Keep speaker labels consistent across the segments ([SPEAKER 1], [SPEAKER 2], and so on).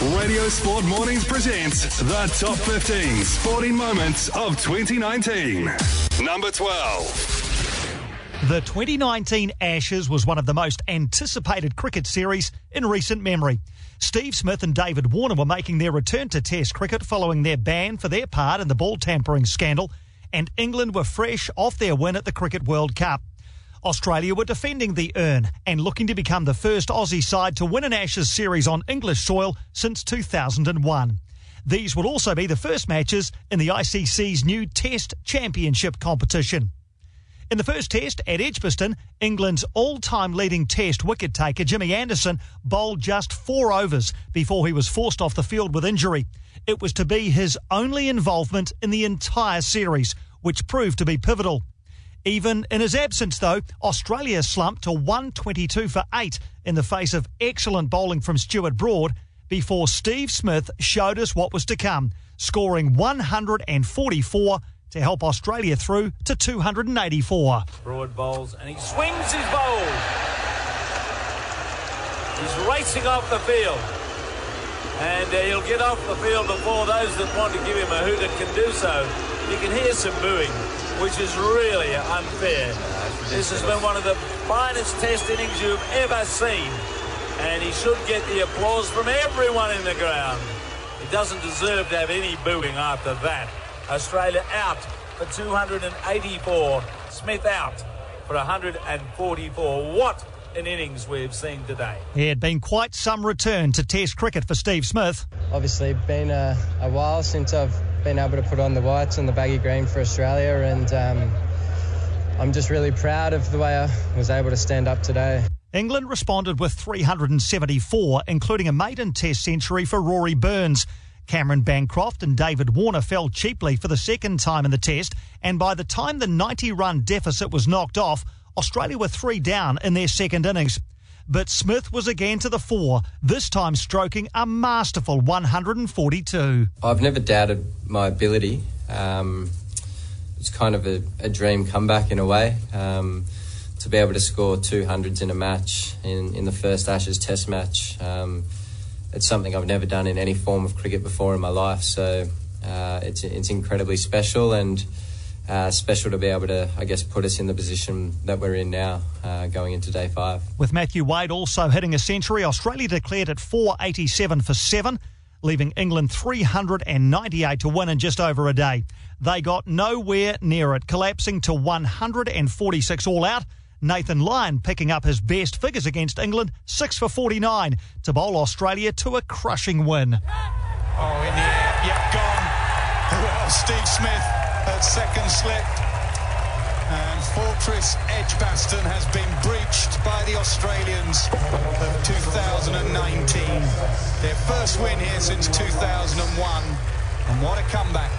[SPEAKER 1] Radio Sport Mornings presents the top 15 sporting moments of 2019. Number 12.
[SPEAKER 2] The 2019 Ashes was one of the most anticipated cricket series in recent memory. Steve Smith and David Warner were making their return to Test cricket following their ban for their part in the ball tampering scandal, and England were fresh off their win at the Cricket World Cup. Australia were defending the urn and looking to become the first Aussie side to win an Ashes series on English soil since 2001. These will also be the first matches in the ICC's new Test Championship competition. In the first test at Edgbaston, England's all time leading test wicket taker Jimmy Anderson bowled just four overs before he was forced off the field with injury. It was to be his only involvement in the entire series, which proved to be pivotal. Even in his absence, though, Australia slumped to 122 for 8 in the face of excellent bowling from Stuart Broad before Steve Smith showed us what was to come, scoring 144 to help Australia through to 284.
[SPEAKER 3] Broad bowls and he swings his bowl. He's racing off the field. And uh, he'll get off the field before those that want to give him a hoot can do so. You can hear some booing which is really unfair. This has been one of the finest test innings you've ever seen, and he should get the applause from everyone in the ground. He doesn't deserve to have any booing after that. Australia out for 284, Smith out for 144. What an innings we've seen today.
[SPEAKER 2] It had been quite some return to Test cricket for Steve Smith.
[SPEAKER 4] Obviously, been a, a while since I've been able to put on the whites and the baggy green for Australia, and um, I'm just really proud of the way I was able to stand up today.
[SPEAKER 2] England responded with 374, including a maiden Test century for Rory Burns. Cameron Bancroft and David Warner fell cheaply for the second time in the Test, and by the time the 90 run deficit was knocked off, Australia were three down in their second innings. But Smith was again to the fore, this time stroking a masterful 142.
[SPEAKER 5] I've never doubted my ability. Um, it's kind of a, a, dream comeback in a way. Um, to be able to score 200s in a match, in, in the first Ashes Test match, um, it's something I've never done in any form of cricket before in my life. So uh, it's, it's incredibly special and uh, special to be able to, I guess, put us in the position that we're in now uh, going into day five.
[SPEAKER 2] With Matthew Wade also hitting a century, Australia declared at 487 for seven, leaving England 398 to win in just over a day. They got nowhere near it, collapsing to 146 all out. Nathan Lyon picking up his best figures against England, 6 for 49, to bowl Australia to a crushing win.
[SPEAKER 6] Oh, in the air, yep, gone. Well, Steve Smith at second slip. And Fortress Edgbaston has been breached by the Australians of 2019. Their first win here since 2001. And what a comeback.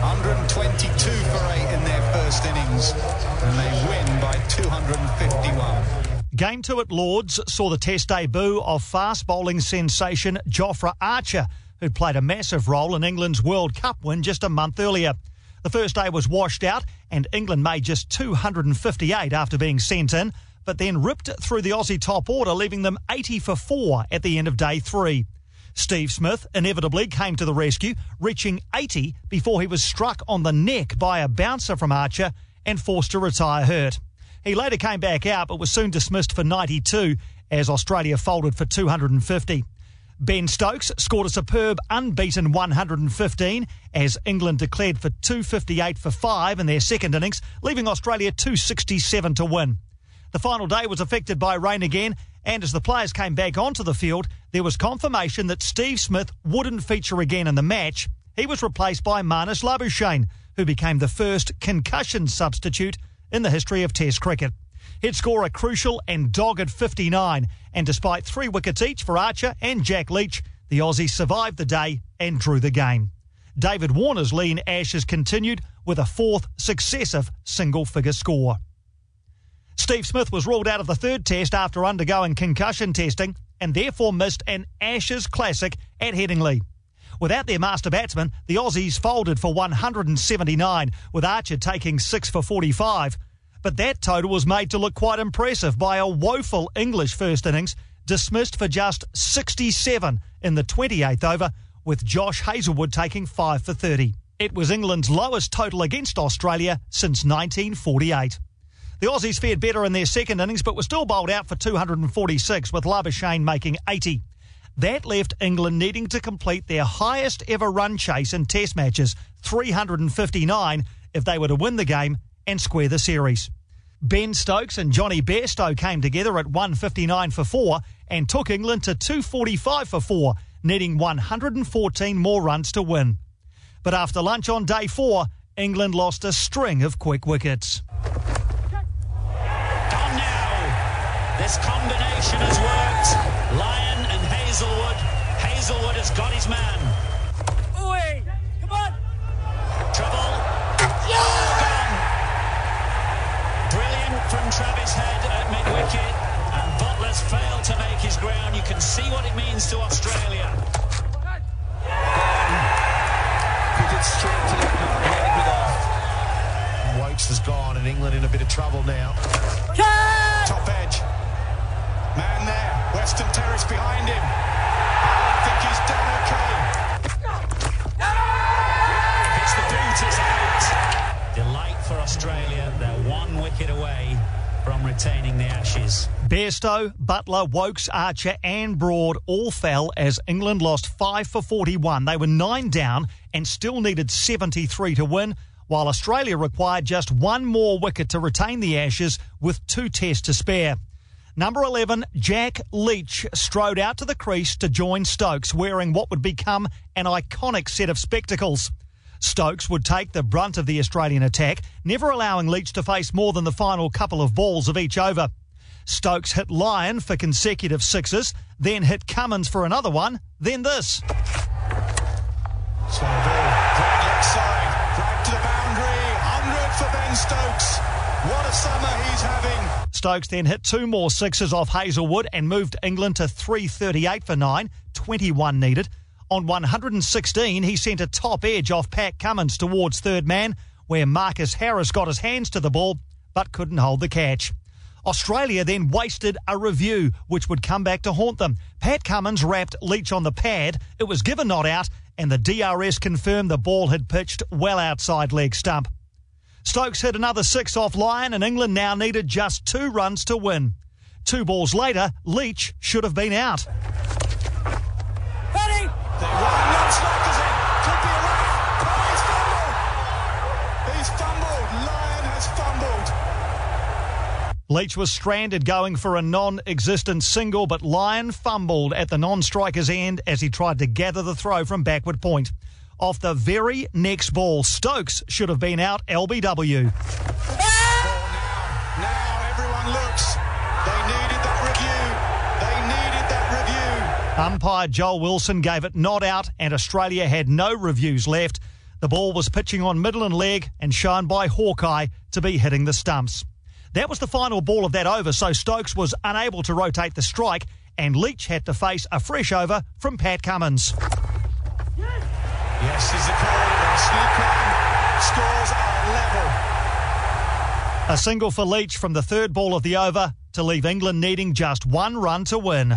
[SPEAKER 6] 122 for 8 in their first innings. And they win by 251.
[SPEAKER 2] Game two at Lords saw the test debut of fast bowling sensation Jofra Archer, who'd played a massive role in England's World Cup win just a month earlier. The first day was washed out, and England made just 258 after being sent in, but then ripped through the Aussie top order, leaving them 80 for 4 at the end of day three. Steve Smith inevitably came to the rescue, reaching 80 before he was struck on the neck by a bouncer from Archer and forced to retire hurt. He later came back out but was soon dismissed for 92 as Australia folded for 250. Ben Stokes scored a superb unbeaten 115 as England declared for 258 for 5 in their second innings, leaving Australia 267 to win. The final day was affected by rain again, and as the players came back onto the field, there was confirmation that Steve Smith wouldn't feature again in the match. He was replaced by Marnus Labuschagne, who became the first concussion substitute in the history of Test cricket. He'd score a crucial and dogged 59, and despite three wickets each for Archer and Jack Leach, the Aussies survived the day and drew the game. David Warner's lean ashes continued with a fourth successive single figure score. Steve Smith was ruled out of the third test after undergoing concussion testing and therefore missed an Ashes Classic at Headingley. Without their master batsman, the Aussies folded for 179, with Archer taking 6 for 45. But that total was made to look quite impressive by a woeful English first innings dismissed for just 67 in the 28th over, with Josh Hazlewood taking 5 for 30. It was England's lowest total against Australia since 1948. The Aussies fared better in their second innings, but were still bowled out for 246, with Labuschagne making 80. That left England needing to complete their highest ever run chase in Test matches, 359, if they were to win the game and square the series. Ben Stokes and Jonny Bairstow came together at 159 for 4 and took England to 245 for 4, needing 114 more runs to win. But after lunch on day 4, England lost a string of quick wickets.
[SPEAKER 7] Gone now. This combination has worked. Lyon and Hazlewood. Hazlewood has got his man. From retaining the Ashes.
[SPEAKER 2] Bairstow, Buttler, Woakes, Archer, and Broad all fell as England lost 5 for 41. They were 9 down and still needed 73 to win, while Australia required just one more wicket to retain the Ashes with two tests to spare. Number 11, Jack Leach, strode out to the crease to join Stokes, wearing what would become an iconic set of spectacles. Stokes would take the brunt of the Australian attack, never allowing Leach to face more than the final couple of balls of each over. Stokes hit Lyon for consecutive sixes, then hit Cummins for another one, then this.
[SPEAKER 6] So the ball, drag leg side, drag to the boundary, 100 for Ben Stokes. What a summer he's having.
[SPEAKER 2] Stokes then hit two more sixes off Hazlewood and moved England to 338 for 9, 21 needed. On 116, he sent a top edge off Pat Cummins towards third man, where Marcus Harris got his hands to the ball but couldn't hold the catch. Australia then wasted a review, which would come back to haunt them. Pat Cummins wrapped Leach on the pad. It was given not out, and the DRS confirmed the ball had pitched well outside leg stump. Stokes hit another six off Lyon, and England now needed just two runs to win. Two balls later, Leach should have been out. Leach was stranded going for a non existent single, but Lyon fumbled at the non striker's end as he tried to gather the throw from backward point. Off the very next ball, Stokes should have been out LBW.
[SPEAKER 6] Now, now everyone looks. They needed that review. They needed that review.
[SPEAKER 2] Umpire Joel Wilson gave it not out, and Australia had no reviews left. The ball was pitching on middle and leg and shown by Hawkeye to be hitting the stumps. That was the final ball of that over, so Stokes was unable to rotate the strike, and Leach had to face a fresh over from Pat Cummins.
[SPEAKER 6] Yes, is the call. Sneak on. Scores are level.
[SPEAKER 2] A single for Leach from the third ball of the over to leave England needing just one run to win.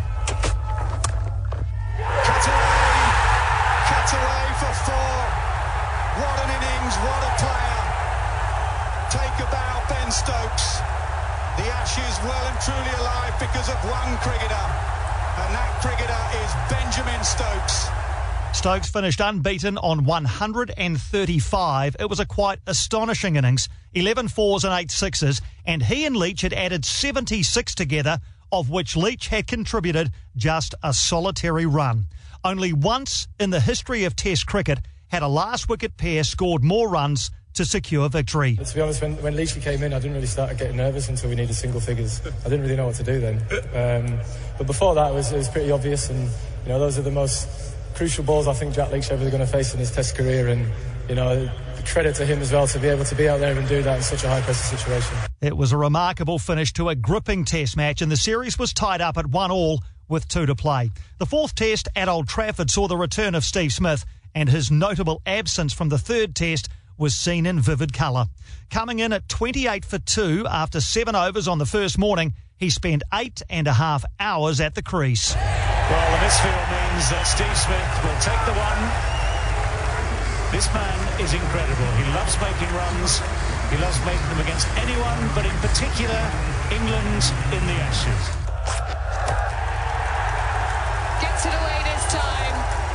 [SPEAKER 6] Of one cricketer. And that cricketer is Benjamin Stokes.
[SPEAKER 2] Stokes finished unbeaten on 135. It was a quite astonishing innings 11 fours and 8 sixes, and he and Leach had added 76 together, of which Leach had contributed just a solitary run. Only once in the history of Test cricket had a last wicket pair scored more runs to secure victory.
[SPEAKER 8] To be honest, when, when Leachy came in, I didn't really start getting nervous until we needed single figures. I didn't really know what to do then. Um, but before that, it was, it was pretty obvious, and you know those are the most crucial balls I think Jack Leach ever going to face in his Test career, and you know credit to him as well to be able to be out there and do that in such a high pressure situation.
[SPEAKER 2] It was a remarkable finish to a gripping Test match, and the series was tied up at one all with two to play. The fourth Test at Old Trafford saw the return of Steve Smith, and his notable absence from the third Test was seen in vivid colour. Coming in at 28 for 2 after seven overs on the first morning, He spent eight and a half hours at the crease.
[SPEAKER 7] Well, the misfield means that Steve Smith will take the one. This man is incredible. He loves making runs. He loves making them against anyone, but in particular, England in the Ashes.
[SPEAKER 9] Gets it away this time.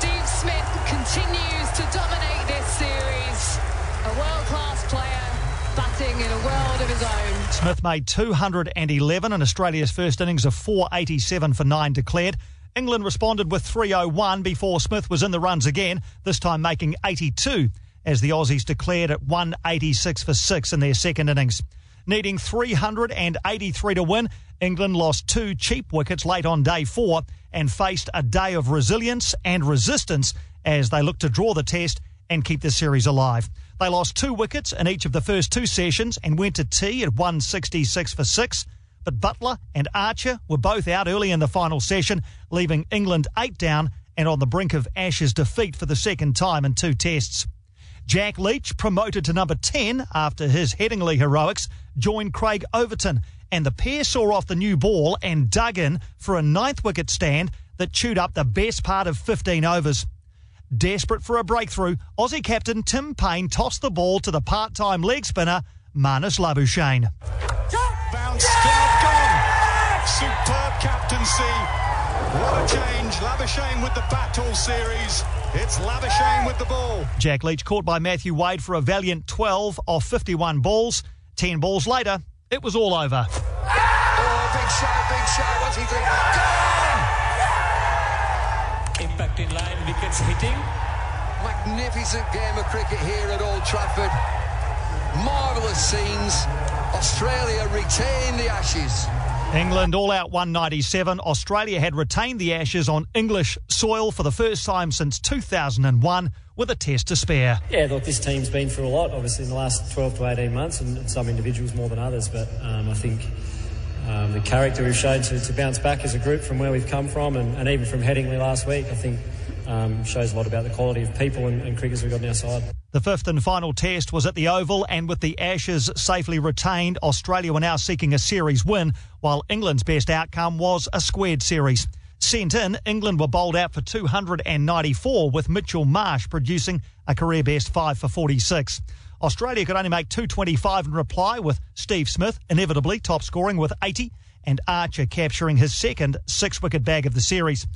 [SPEAKER 9] Steve Smith continues to dominate this series. A world-class player batting in a world of his own.
[SPEAKER 2] Smith made 211 in Australia's first innings of 487 for nine declared. England responded with 301 before Smith was in the runs again, this time making 82 as the Aussies declared at 186 for six in their second innings. Needing 383 to win, England lost two cheap wickets late on day four and faced a day of resilience and resistance as they looked to draw the test and keep the series alive. They lost two wickets in each of the first two sessions and went to tea at 166 for six. But Buttler and Archer were both out early in the final session, leaving England eight down and on the brink of Ashes defeat for the second time in two tests. Jack Leach, promoted to number 10 after his Headingley heroics, joined Craig Overton, and the pair saw off the new ball and dug in for a ninth wicket stand that chewed up the best part of 15 overs. Desperate for a breakthrough, Aussie captain Tim Paine tossed the ball to the part time leg spinner, Marnus Labuschagne.
[SPEAKER 6] Bounce, glove gone. Superb captaincy. What a change. Labuschagne with the bat all series. It's Labuschagne with the ball.
[SPEAKER 2] Jack Leach caught by Matthew Wade for a valiant 12 off 51 balls. 10 balls later, it was all over.
[SPEAKER 10] Oh, big shot, big shot. What's he doing? Gone!
[SPEAKER 7] Impact in line, wickets hitting.
[SPEAKER 10] Magnificent game of cricket here at Old Trafford. Marvellous scenes. Australia retain the Ashes.
[SPEAKER 2] England all out 197. Australia had retained the Ashes on English soil for the first time since 2001 with a test to spare.
[SPEAKER 11] Yeah, look, this team's been through a lot, obviously, in the last 12 to 18 months, and some individuals more than others. But um, I think um, the character we've shown to, to, bounce back as a group from where we've come from, and, and even from Headingley last week, I think um, shows a lot about the quality of people and, and cricketers we've got on our side.
[SPEAKER 2] The fifth and final test was at the Oval, and with the Ashes safely retained, Australia were now seeking a series win, while England's best outcome was a squared series. Sent in, England were bowled out for 294, with Mitchell Marsh producing a career best 5 for 46. Australia could only make 225 in reply, with Steve Smith inevitably top scoring with 80 and Archer capturing his second six wicket bag of the series.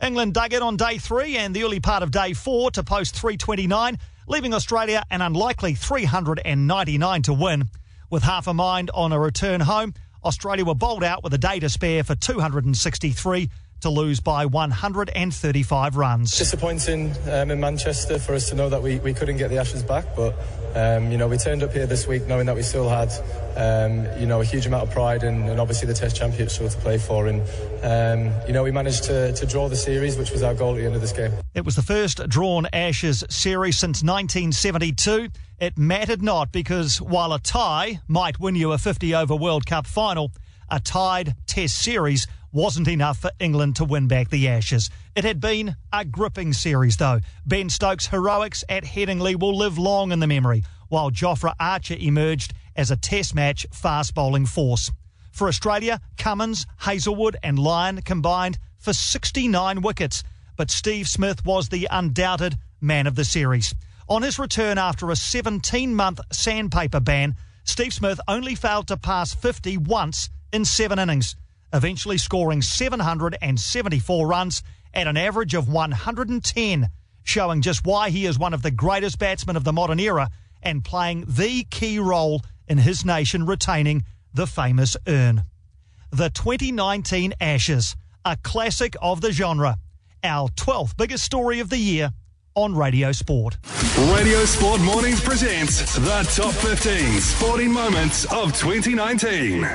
[SPEAKER 2] England dug in on day three and the early part of day four to post 329, leaving Australia an unlikely 399 to win. With half a mind on a return home, Australia were bowled out with a day to spare for 263 to lose by 135 runs.
[SPEAKER 8] Disappointing um, in Manchester for us to know that we, we couldn't get the Ashes back, but um, you know we turned up here this week knowing that we still had um, you know a huge amount of pride and, and obviously the Test Championship to play for, and um, you know we managed to, to draw the series, which was our goal at the end of this game.
[SPEAKER 2] It was the first drawn Ashes series since 1972. It mattered not because while a tie might win you a 50 over World Cup final, a tied Test series wasn't enough for England to win back the Ashes. It had been a gripping series, though. Ben Stokes' heroics at Headingley will live long in the memory, while Jofra Archer emerged as a Test match fast bowling force. For Australia, Cummins, Hazlewood, and Lyon combined for 69 wickets, but Steve Smith was the undoubted man of the series. On his return after a 17 month sandpaper ban, Steve Smith only failed to pass 50 once in seven innings eventually scoring 774 runs at an average of 110, showing just why he is one of the greatest batsmen of the modern era and playing the key role in his nation retaining the famous urn. The 2019 Ashes, a classic of the genre, our 12th biggest story of the year on Radio Sport.
[SPEAKER 1] Radio Sport Mornings presents the top 15 sporting moments of 2019.